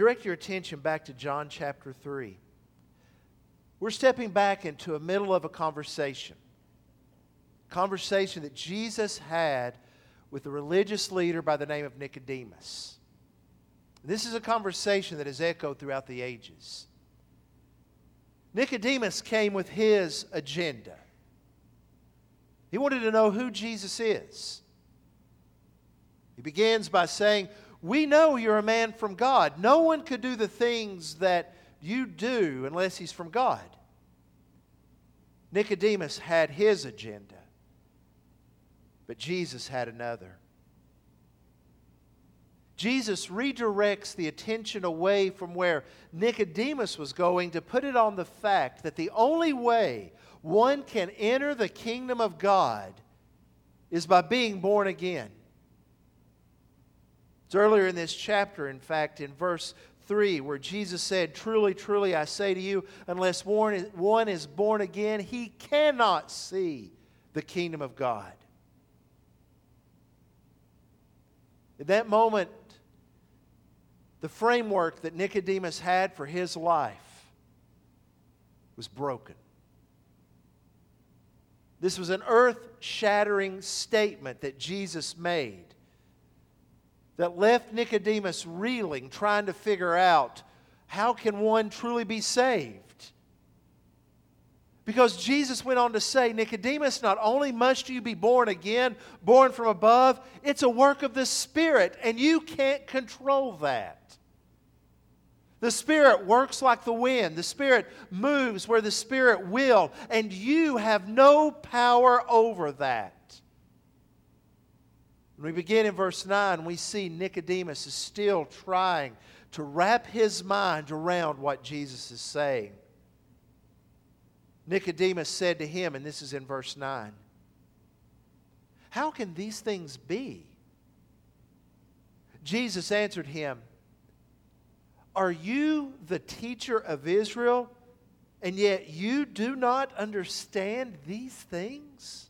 direct your attention back to John chapter 3. We're stepping back into the middle of a conversation. Conversation that Jesus had with a religious leader by the name of Nicodemus. This is a conversation that has echoed throughout the ages. Nicodemus came with his agenda. He wanted to know who Jesus is. He begins by saying, We know you're a man from God. No one could do the things that you do unless he's from God. Nicodemus had his agenda, but Jesus had another. Jesus redirects the attention away from where Nicodemus was going to put it on the fact that the only way one can enter the kingdom of God is by being born again. It's earlier in this chapter, in fact, in verse 3, where Jesus said, Truly, truly, I say to you, unless one is born again, he cannot see the kingdom of God. In that moment, the framework that Nicodemus had for his life was broken. This was an earth shattering statement that Jesus made that left Nicodemus reeling, trying to figure out how can one truly be saved? Because Jesus went on to say, Nicodemus, not only must you be born again, born from above, it's a work of the Spirit, and you can't control that. The Spirit works like the wind. The Spirit moves where the Spirit will, and you have no power over that. When we begin in verse 9, we see Nicodemus is still trying to wrap his mind around what Jesus is saying. Nicodemus said to him, and this is in verse 9, How can these things be? Jesus answered him, are you the teacher of Israel, and yet you do not understand these things?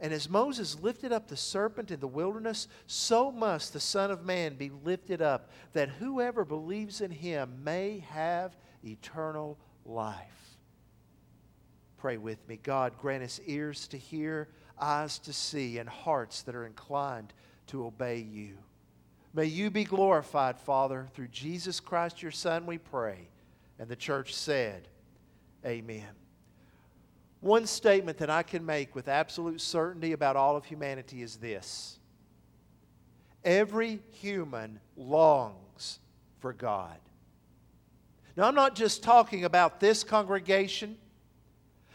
And as Moses lifted up the serpent in the wilderness, so must the Son of Man be lifted up, that whoever believes in him may have eternal life. Pray with me. God, grant us ears to hear, eyes to see, and hearts that are inclined to obey you. May you be glorified, Father, through Jesus Christ, your Son, we pray. And the church said, Amen. One statement that I can make with absolute certainty about all of humanity is this every human longs for God. Now, I'm not just talking about this congregation.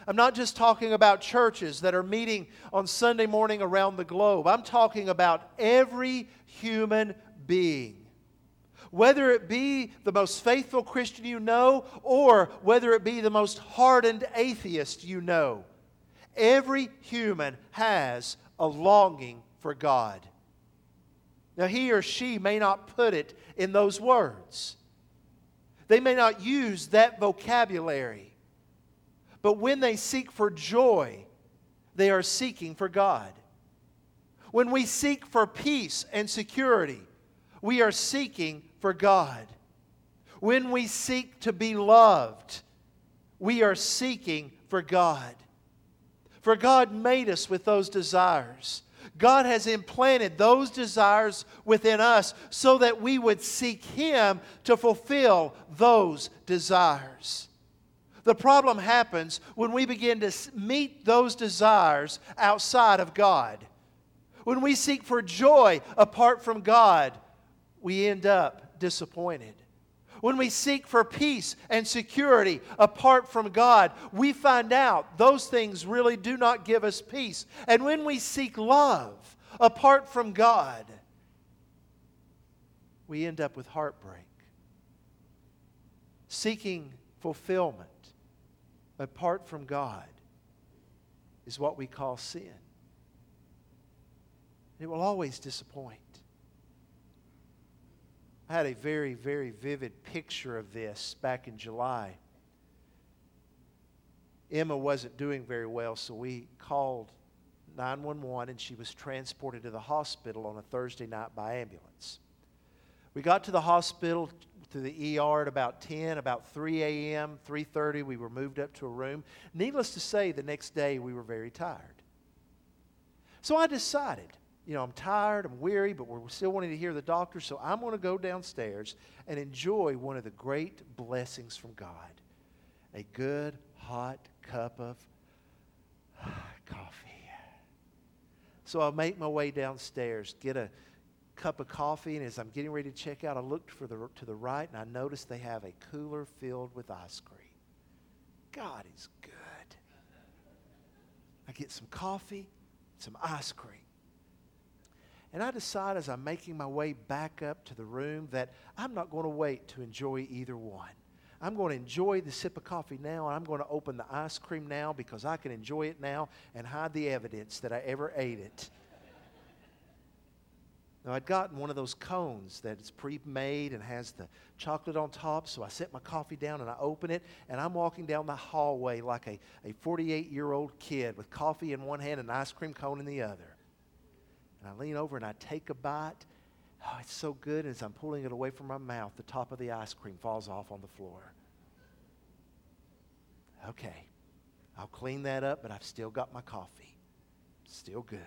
I'm not just talking about churches that are meeting on Sunday morning around the globe. I'm talking about every human being. Whether it be the most faithful Christian you know, or whether it be the most hardened atheist you know, every human has a longing for God. Now, he or she may not put it in those words, they may not use that vocabulary. But when they seek for joy, they are seeking for God. When we seek for peace and security, we are seeking for God. When we seek to be loved, we are seeking for God. For God made us with those desires. God has implanted those desires within us so that we would seek Him to fulfill those desires. The problem happens when we begin to meet those desires outside of God. When we seek for joy apart from God, we end up disappointed. When we seek for peace and security apart from God, we find out those things really do not give us peace. And when we seek love apart from God, we end up with heartbreak. seeking fulfillment apart from God is what we call sin. It will always disappoint. I had a very, very vivid picture of this back in July. Emma wasn't doing very well, so we called 911 and she was transported to the hospital on a Thursday night by ambulance. We got to the hospital to the ER at about 10, about 3 a.m., 3:30 we were moved up to a room. Needless to say, the next day we were very tired. So I decided, you know, I'm tired, I'm weary, but we're still wanting to hear the doctor, so I'm going to go downstairs and enjoy one of the great blessings from God. A good hot cup of coffee. So I make my way downstairs, get a cup of coffee, and as I'm getting ready to check out, I looked for the, to the right and I noticed they have a cooler filled with ice cream. God is good. I get some coffee, some ice cream. And I decide as I'm making my way back up to the room that I'm not going to wait to enjoy either one. I'm going to enjoy the sip of coffee now, and I'm going to open the ice cream now because I can enjoy it now and hide the evidence that I ever ate it. Now, I'd gotten one of those cones that is pre made and has the chocolate on top, so I set my coffee down and I open it, and I'm walking down the hallway like a 48 year old kid with coffee in one hand and an ice cream cone in the other. And I lean over and I take a bite. Oh, it's so good. As I'm pulling it away from my mouth, the top of the ice cream falls off on the floor. Okay, I'll clean that up, but I've still got my coffee. Still good.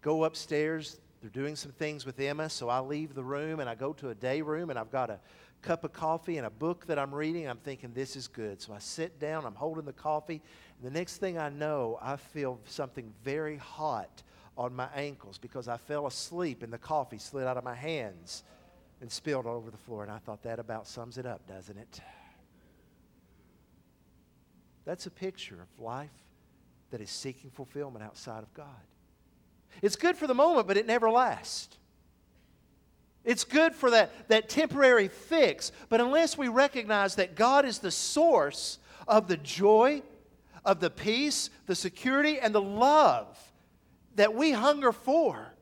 Go upstairs. They're doing some things with Emma, so I leave the room and I go to a day room and I've got a cup of coffee and a book that I'm reading. I'm thinking, this is good. So I sit down, I'm holding the coffee, and the next thing I know, I feel something very hot on my ankles because I fell asleep and the coffee slid out of my hands and spilled all over the floor. And I thought that about sums it up, doesn't it? That's a picture of life that is seeking fulfillment outside of God. It's good for the moment, but it never lasts. It's good for that, that temporary fix, but unless we recognize that God is the source of the joy, of the peace, the security, and the love that we hunger for,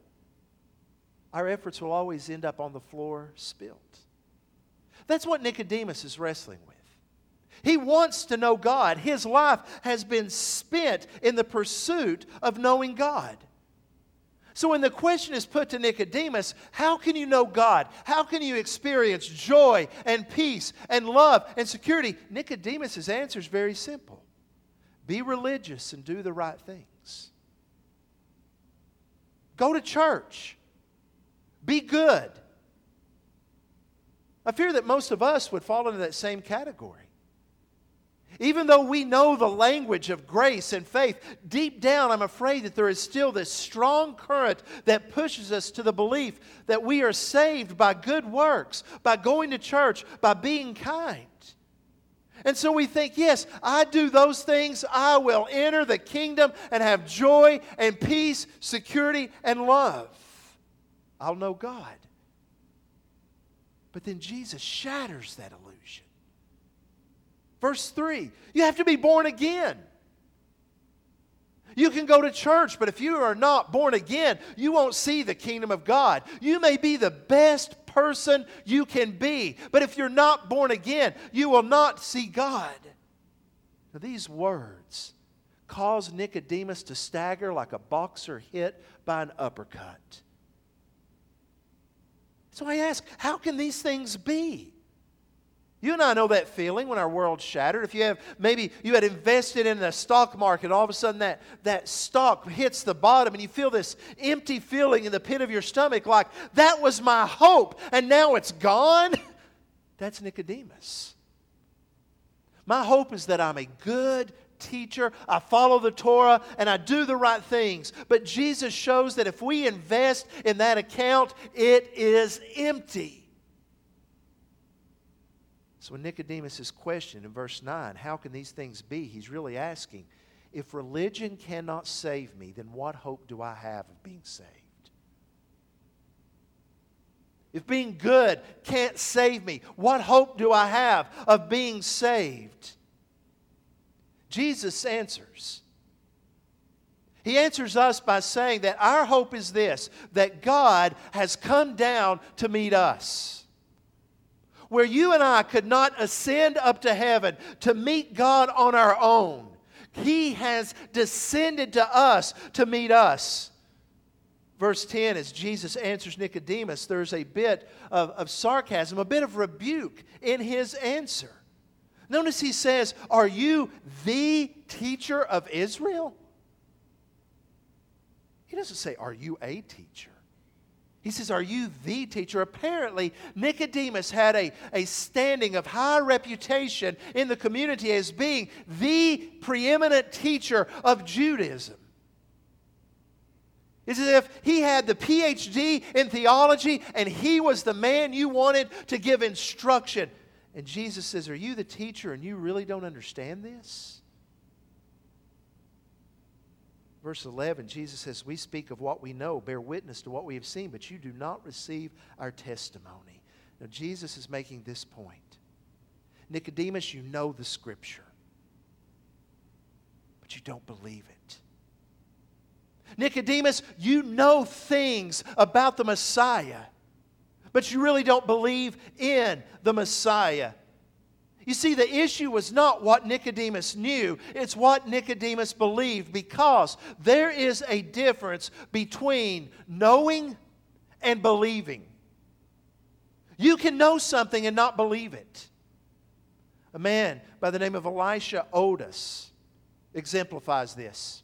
our efforts will always end up on the floor spilt. That's what Nicodemus is wrestling with. He wants to know God. His life has been spent in the pursuit of knowing God. So, when the question is put to Nicodemus, how can you know God? How can you experience joy and peace and love and security? Nicodemus' answer is very simple be religious and do the right things. Go to church. Be good. I fear that most of us would fall into that same category. Even though we know the language of grace and faith, deep down I'm afraid that there is still this strong current that pushes us to the belief that we are saved by good works, by going to church, by being kind. And so we think, yes, I do those things, I will enter the kingdom and have joy and peace, security and love. I'll know God. But then Jesus shatters that illusion. Verse 3 you have to be born again. You can go to church, but if you are not born again, you won't see the kingdom of God. You may be the best person you can be. But if you're not born again, you will not see God. Now, these words cause Nicodemus to stagger like a boxer hit by an uppercut. So I ask, how can these things be? You and I know that feeling when our world's shattered. If you have maybe you had invested in the stock market, all of a sudden that, that stock hits the bottom and you feel this empty feeling in the pit of your stomach like that was my hope and now it's gone. That's Nicodemus. My hope is that I'm a good teacher, I follow the Torah, and I do the right things. But Jesus shows that if we invest in that account, it is empty. So when Nicodemus is questioned in verse 9, how can these things be? He's really asking, if religion cannot save me, then what hope do I have of being saved? If being good can't save me, what hope do I have of being saved? Jesus answers. He answers us by saying that our hope is this that God has come down to meet us. Where you and I could not ascend up to heaven to meet God on our own, He has descended to us to meet us. Verse 10, as Jesus answers Nicodemus, there's a bit of, of sarcasm, a bit of rebuke in his answer. Notice he says, Are you the teacher of Israel? He doesn't say, Are you a teacher? He says, Are you the teacher? Apparently, Nicodemus had a, a standing of high reputation in the community as being the preeminent teacher of Judaism. It's as if he had the PhD in theology and he was the man you wanted to give instruction. And Jesus says, Are you the teacher and you really don't understand this? Verse 11, Jesus says, We speak of what we know, bear witness to what we have seen, but you do not receive our testimony. Now, Jesus is making this point Nicodemus, you know the scripture, but you don't believe it. Nicodemus, you know things about the Messiah, but you really don't believe in the Messiah. You see, the issue was not what Nicodemus knew, it's what Nicodemus believed because there is a difference between knowing and believing. You can know something and not believe it. A man by the name of Elisha Otis exemplifies this.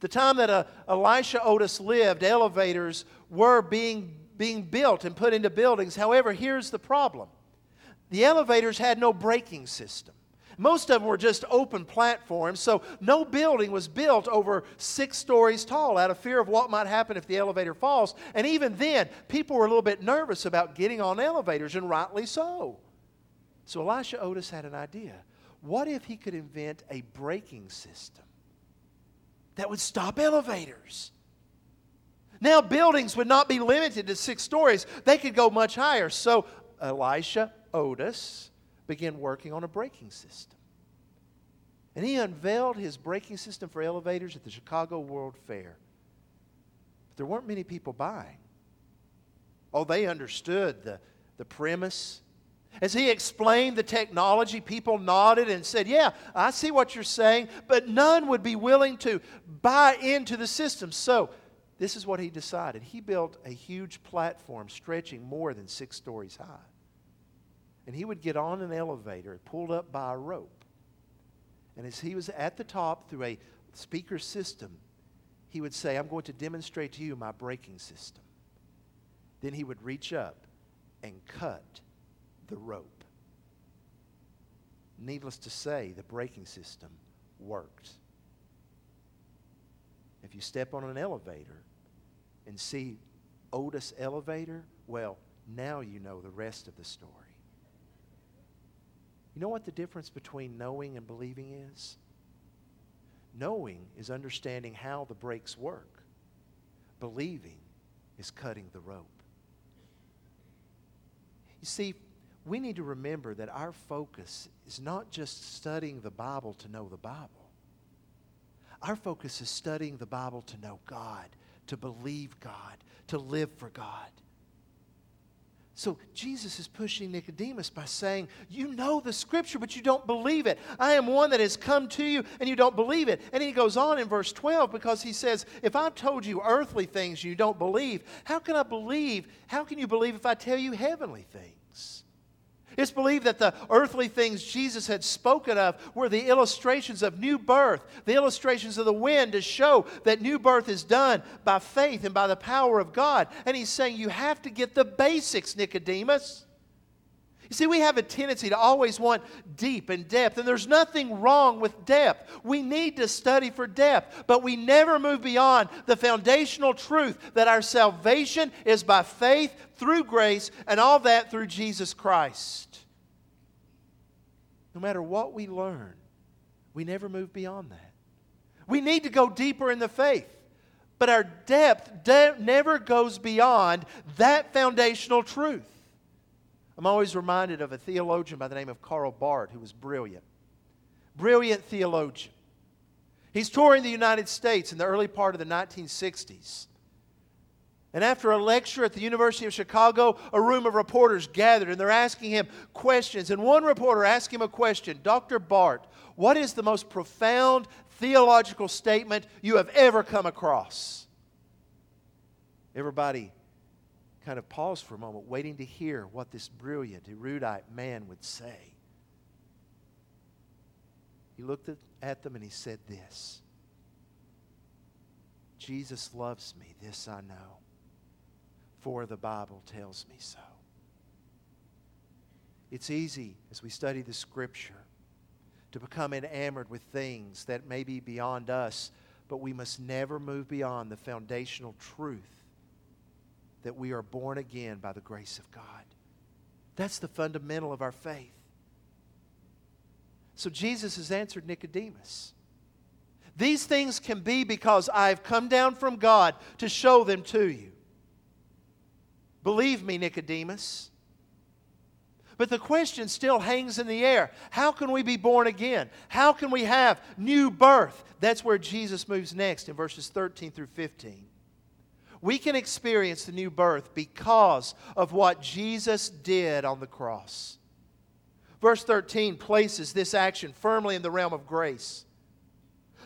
The time that uh, Elisha Otis lived, elevators were being, being built and put into buildings. However, here's the problem the elevators had no braking system. Most of them were just open platforms, so no building was built over six stories tall out of fear of what might happen if the elevator falls. And even then, people were a little bit nervous about getting on elevators, and rightly so. So Elisha Otis had an idea. What if he could invent a braking system that would stop elevators? Now, buildings would not be limited to six stories, they could go much higher. So Elisha Otis began working on a braking system. And he unveiled his braking system for elevators at the Chicago World Fair. But there weren't many people buying. Oh, they understood the, the premise. As he explained the technology, people nodded and said, Yeah, I see what you're saying, but none would be willing to buy into the system. So, this is what he decided. He built a huge platform stretching more than six stories high. And he would get on an elevator pulled up by a rope. And as he was at the top through a speaker system, he would say, I'm going to demonstrate to you my braking system. Then he would reach up and cut the rope. Needless to say, the braking system worked. If you step on an elevator and see Otis Elevator, well, now you know the rest of the story. You know what the difference between knowing and believing is? Knowing is understanding how the brakes work, believing is cutting the rope. You see, we need to remember that our focus is not just studying the Bible to know the Bible. Our focus is studying the Bible to know God, to believe God, to live for God. So Jesus is pushing Nicodemus by saying, You know the scripture, but you don't believe it. I am one that has come to you, and you don't believe it. And he goes on in verse 12 because he says, If I've told you earthly things you don't believe, how can I believe? How can you believe if I tell you heavenly things? It's believed that the earthly things Jesus had spoken of were the illustrations of new birth, the illustrations of the wind to show that new birth is done by faith and by the power of God. And he's saying you have to get the basics, Nicodemus. You see, we have a tendency to always want deep and depth, and there's nothing wrong with depth. We need to study for depth, but we never move beyond the foundational truth that our salvation is by faith through grace, and all that through Jesus Christ. No matter what we learn, we never move beyond that. We need to go deeper in the faith. but our depth de- never goes beyond that foundational truth. I'm always reminded of a theologian by the name of Karl Barth who was brilliant. Brilliant theologian. He's touring the United States in the early part of the 1960s. And after a lecture at the University of Chicago, a room of reporters gathered and they're asking him questions. And one reporter asked him a question Dr. Barth, what is the most profound theological statement you have ever come across? Everybody kind of paused for a moment, waiting to hear what this brilliant, erudite man would say. He looked at them and he said this Jesus loves me, this I know for the Bible tells me so. It's easy as we study the Scripture to become enamored with things that may be beyond us, but we must never move beyond the foundational truth that we are born again by the grace of God. That's the fundamental of our faith. So Jesus has answered Nicodemus. These things can be because I've come down from God to show them to you. Believe me, Nicodemus. But the question still hangs in the air. How can we be born again? How can we have new birth? That's where Jesus moves next in verses 13 through 15. We can experience the new birth because of what Jesus did on the cross. Verse 13 places this action firmly in the realm of grace.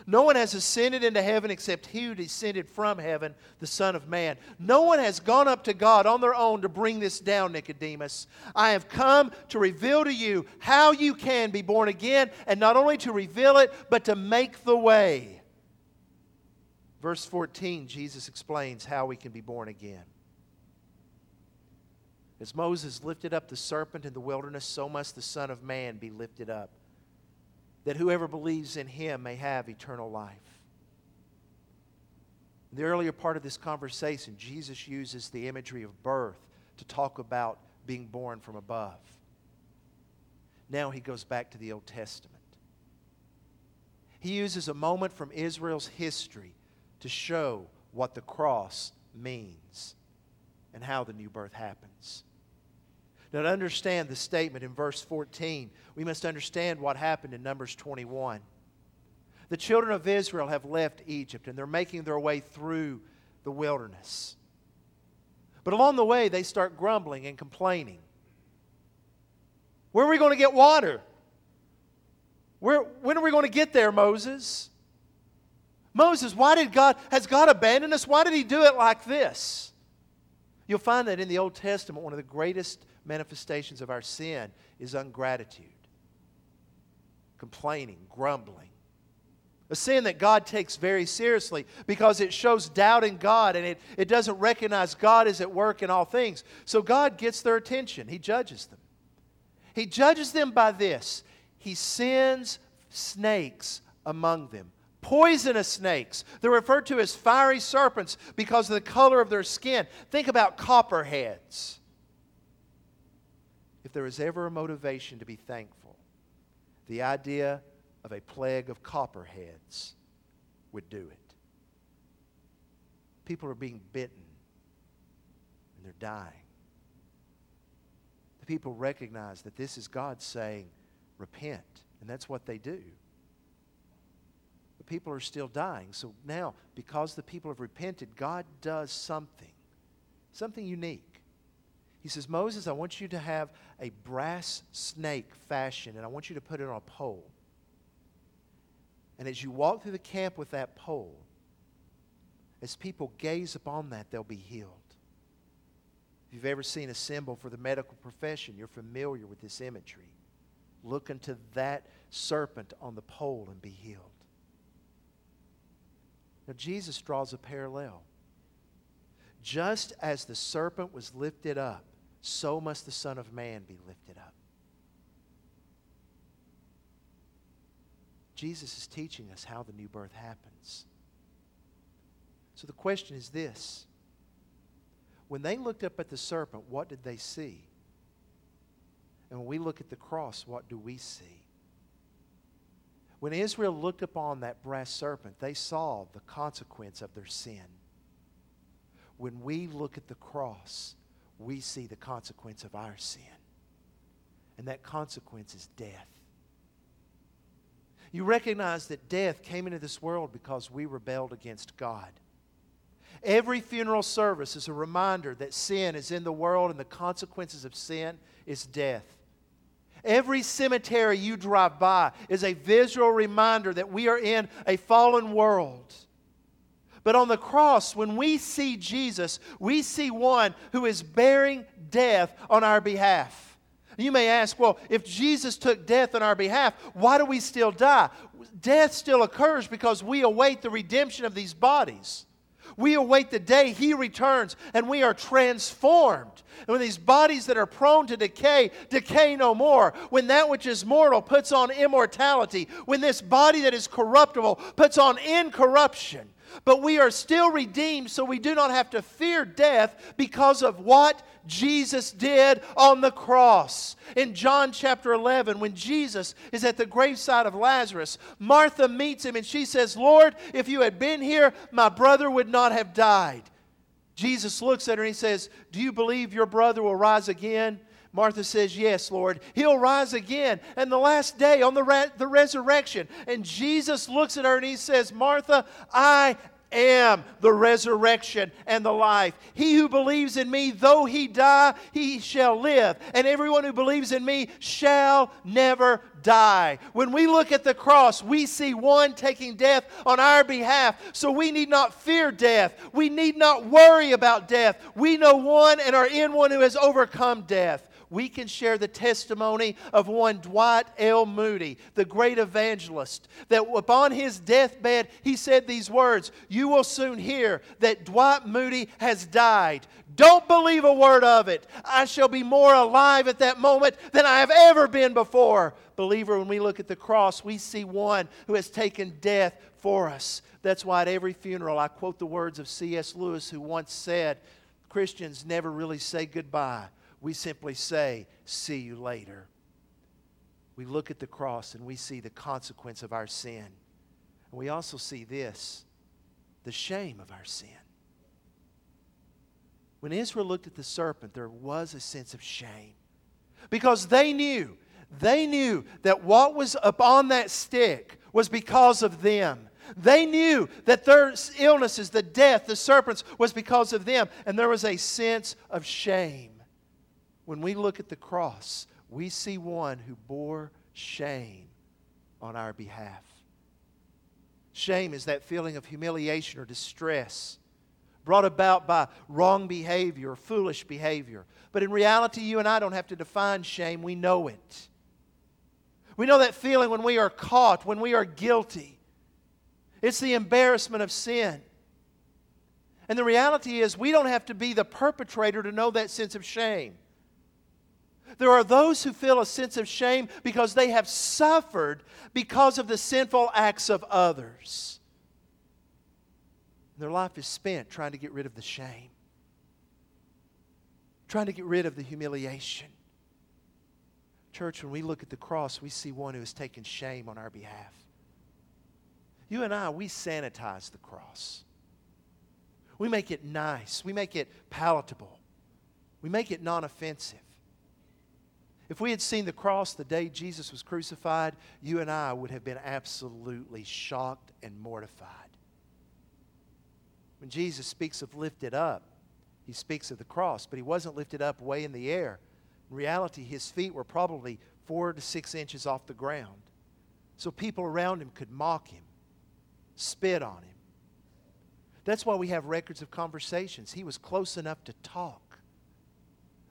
No one has ascended into heaven except he who descended from heaven, the Son of Man. No one has gone up to God on their own to bring this down, Nicodemus. I have come to reveal to you how you can be born again, and not only to reveal it, but to make the way. Verse 14, Jesus explains how we can be born again. As Moses lifted up the serpent in the wilderness, so must the Son of Man be lifted up that whoever believes in him may have eternal life. In the earlier part of this conversation, Jesus uses the imagery of birth to talk about being born from above. Now he goes back to the Old Testament. He uses a moment from Israel's history to show what the cross means and how the new birth happens. Now, to understand the statement in verse 14, we must understand what happened in Numbers 21. The children of Israel have left Egypt and they're making their way through the wilderness. But along the way, they start grumbling and complaining. Where are we going to get water? Where, when are we going to get there, Moses? Moses, why did God, has God abandoned us? Why did He do it like this? You'll find that in the Old Testament, one of the greatest manifestations of our sin is ungratitude, complaining, grumbling. A sin that God takes very seriously because it shows doubt in God and it, it doesn't recognize God is at work in all things. So God gets their attention, He judges them. He judges them by this He sends snakes among them poisonous snakes. They're referred to as fiery serpents because of the color of their skin. Think about copperheads if there is ever a motivation to be thankful, the idea of a plague of copperheads would do it. People are being bitten and they're dying. The people recognize that this is God saying, repent, and that's what they do. People are still dying. So now, because the people have repented, God does something, something unique. He says, Moses, I want you to have a brass snake fashioned, and I want you to put it on a pole. And as you walk through the camp with that pole, as people gaze upon that, they'll be healed. If you've ever seen a symbol for the medical profession, you're familiar with this imagery. Look into that serpent on the pole and be healed. Now, Jesus draws a parallel. Just as the serpent was lifted up so must the Son of Man be lifted up. Jesus is teaching us how the new birth happens. So the question is this When they looked up at the serpent, what did they see? And when we look at the cross, what do we see? When Israel looked upon that brass serpent, they saw the consequence of their sin. when we look at the cross, we see the consequence of our sin. And that consequence is death. You recognize that death came into this world because we rebelled against God. Every funeral service is a reminder that sin is in the world and the consequences of sin is death. Every cemetery you drive by is a visual reminder that we are in a fallen world. But on the cross, when we see Jesus, we see one who is bearing death on our behalf. You may ask, well, if Jesus took death on our behalf, why do we still die? Death still occurs because we await the redemption of these bodies. We await the day He returns and we are transformed. And when these bodies that are prone to decay decay no more, when that which is mortal puts on immortality, when this body that is corruptible puts on incorruption, but we are still redeemed, so we do not have to fear death because of what Jesus did on the cross. In John chapter 11, when Jesus is at the graveside of Lazarus, Martha meets him and she says, Lord, if you had been here, my brother would not have died. Jesus looks at her and he says, Do you believe your brother will rise again? Martha says, Yes, Lord. He'll rise again. And the last day on the, the resurrection. And Jesus looks at her and he says, Martha, I am the resurrection and the life. He who believes in me, though he die, he shall live. And everyone who believes in me shall never die. When we look at the cross, we see one taking death on our behalf. So we need not fear death. We need not worry about death. We know one and are in one who has overcome death we can share the testimony of one Dwight L. Moody, the great evangelist, that upon his deathbed he said these words You will soon hear that Dwight Moody has died. Don't believe a word of it. I shall be more alive at that moment than I have ever been before. Believer, when we look at the cross, we see one who has taken death for us. That's why at every funeral I quote the words of C.S. Lewis, who once said, Christians never really say goodbye we simply say, See you later. We look at the cross and we see the consequence of our sin. And we also see this the shame of our sin. When Israel looked at the serpent, there was a sense of shame because they knew, they knew that what was upon that stick was because of them. They knew that their illnesses, the death, the serpents, was because of them. And there was a sense of shame when we look at the cross, we see one who bore shame on our behalf. Shame is that feeling of humiliation or distress brought about by wrong behavior or foolish behavior. But in reality, you and I don't have to define shame, we know it. We know that feeling when we are caught, when we are guilty. It's the embarrassment of sin. And the reality is, we don't have to be the perpetrator to know that sense of shame. There are those who feel a sense of shame because they have suffered because of the sinful acts of others. Their life is spent trying to get rid of the shame, trying to get rid of the humiliation. Church, when we look at the cross, we see one who has taken shame on our behalf. You and I, we sanitize the cross. We make it nice. We make it palatable. We make it non offensive. If we had seen the cross the day Jesus was crucified, you and I would have been absolutely shocked and mortified. When Jesus speaks of lifted up, he speaks of the cross, but he wasn't lifted up way in the air. In reality, his feet were probably four to six inches off the ground. So people around him could mock him, spit on him. That's why we have records of conversations. He was close enough to talk.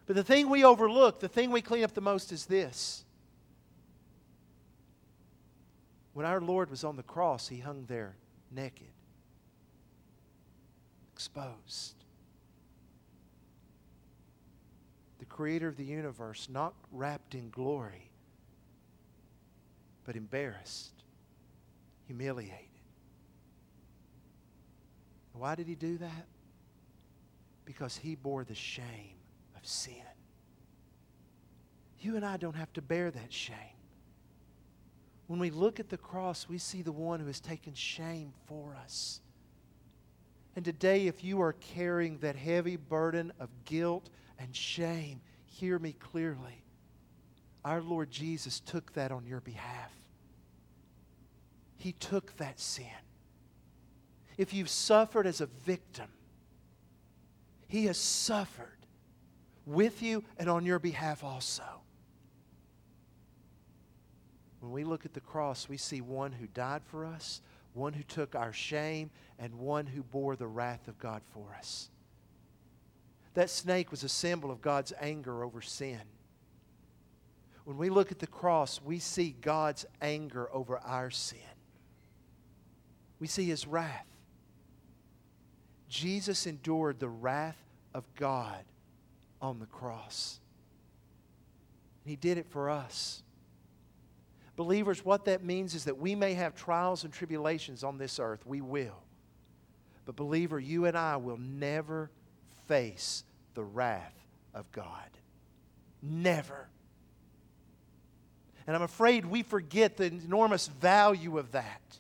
But the thing we overlook, the thing we clean up the most is this. When our Lord was on the cross, he hung there naked, exposed. The creator of the universe, not wrapped in glory, but embarrassed, humiliated. Why did he do that? Because he bore the shame sin. You and I don't have to bear that shame. When we look at the cross, we see the one who has taken shame for us. And today, if you are carrying that heavy burden of guilt and shame, hear me clearly. Our Lord Jesus took that on your behalf. He took that sin. If you've suffered as a victim, He has suffered with you and on your behalf also. When we look at the cross, we see one who died for us, one who took our shame, and one who bore the wrath of God for us. That snake was a symbol of God's anger over sin. When we look at the cross, we see God's anger over our sin. We see his wrath. Jesus endured the wrath of God on the cross. He did it for us. Believers, what that means is that we may have trials and tribulations on this earth. We will. But, believer, you and I will never face the wrath of God. Never. And I'm afraid we forget the enormous value of that.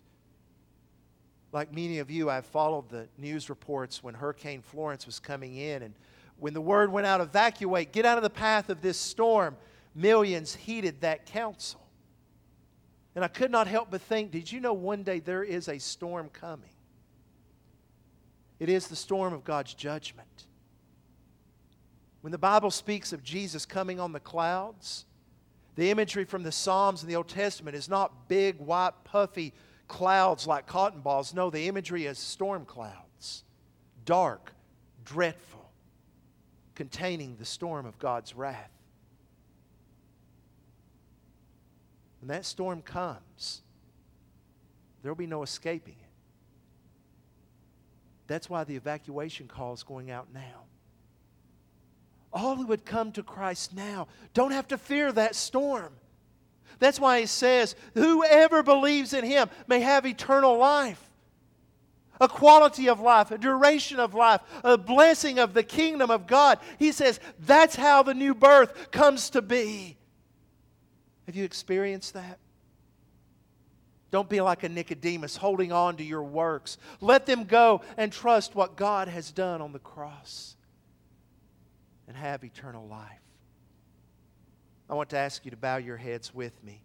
Like many of you, I've followed the news reports when Hurricane Florence was coming in, and when the word went out, evacuate, get out of the path of this storm, millions heeded that counsel. And I could not help but think did you know one day there is a storm coming? It is the storm of God's judgment. When the Bible speaks of Jesus coming on the clouds, the imagery from the Psalms and the Old Testament is not big, white, puffy clouds like cotton balls. No, the imagery is storm clouds, dark, dreadful, containing the storm of God's wrath. When that storm comes, there will be no escaping it. That's why the evacuation call is going out now. All who would come to Christ now don't have to fear that storm. That's why he says, Whoever believes in him may have eternal life, a quality of life, a duration of life, a blessing of the kingdom of God. He says, That's how the new birth comes to be. Have you experienced that? Don't be like a Nicodemus holding on to your works. Let them go and trust what God has done on the cross and have eternal life. I want to ask you to bow your heads with me.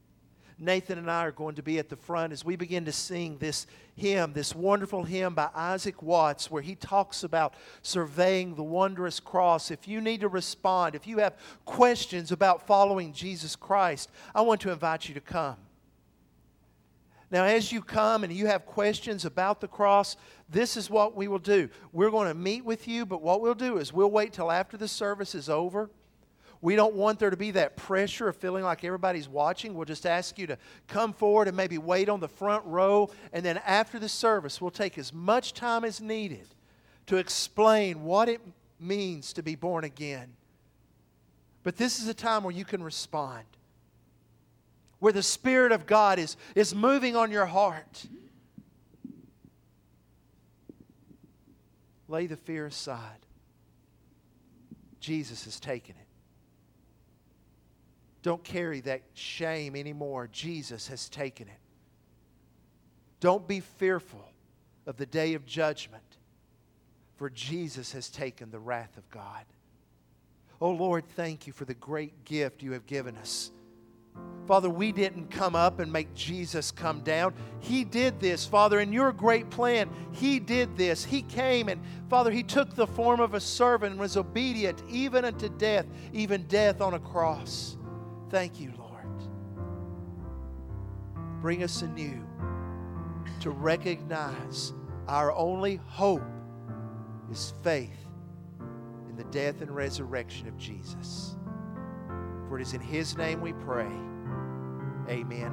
Nathan and I are going to be at the front as we begin to sing this hymn, this wonderful hymn by Isaac Watts, where he talks about surveying the wondrous cross. If you need to respond, if you have questions about following Jesus Christ, I want to invite you to come. Now, as you come and you have questions about the cross, this is what we will do. We're going to meet with you, but what we'll do is we'll wait till after the service is over we don't want there to be that pressure of feeling like everybody's watching. We'll just ask you to come forward and maybe wait on the front row. And then after the service, we'll take as much time as needed to explain what it means to be born again. But this is a time where you can respond, where the Spirit of God is, is moving on your heart. Lay the fear aside. Jesus has taken it. Don't carry that shame anymore. Jesus has taken it. Don't be fearful of the day of judgment, for Jesus has taken the wrath of God. Oh Lord, thank you for the great gift you have given us. Father, we didn't come up and make Jesus come down. He did this, Father, in your great plan. He did this. He came and, Father, He took the form of a servant and was obedient even unto death, even death on a cross. Thank you, Lord. Bring us anew to recognize our only hope is faith in the death and resurrection of Jesus. For it is in His name we pray. Amen.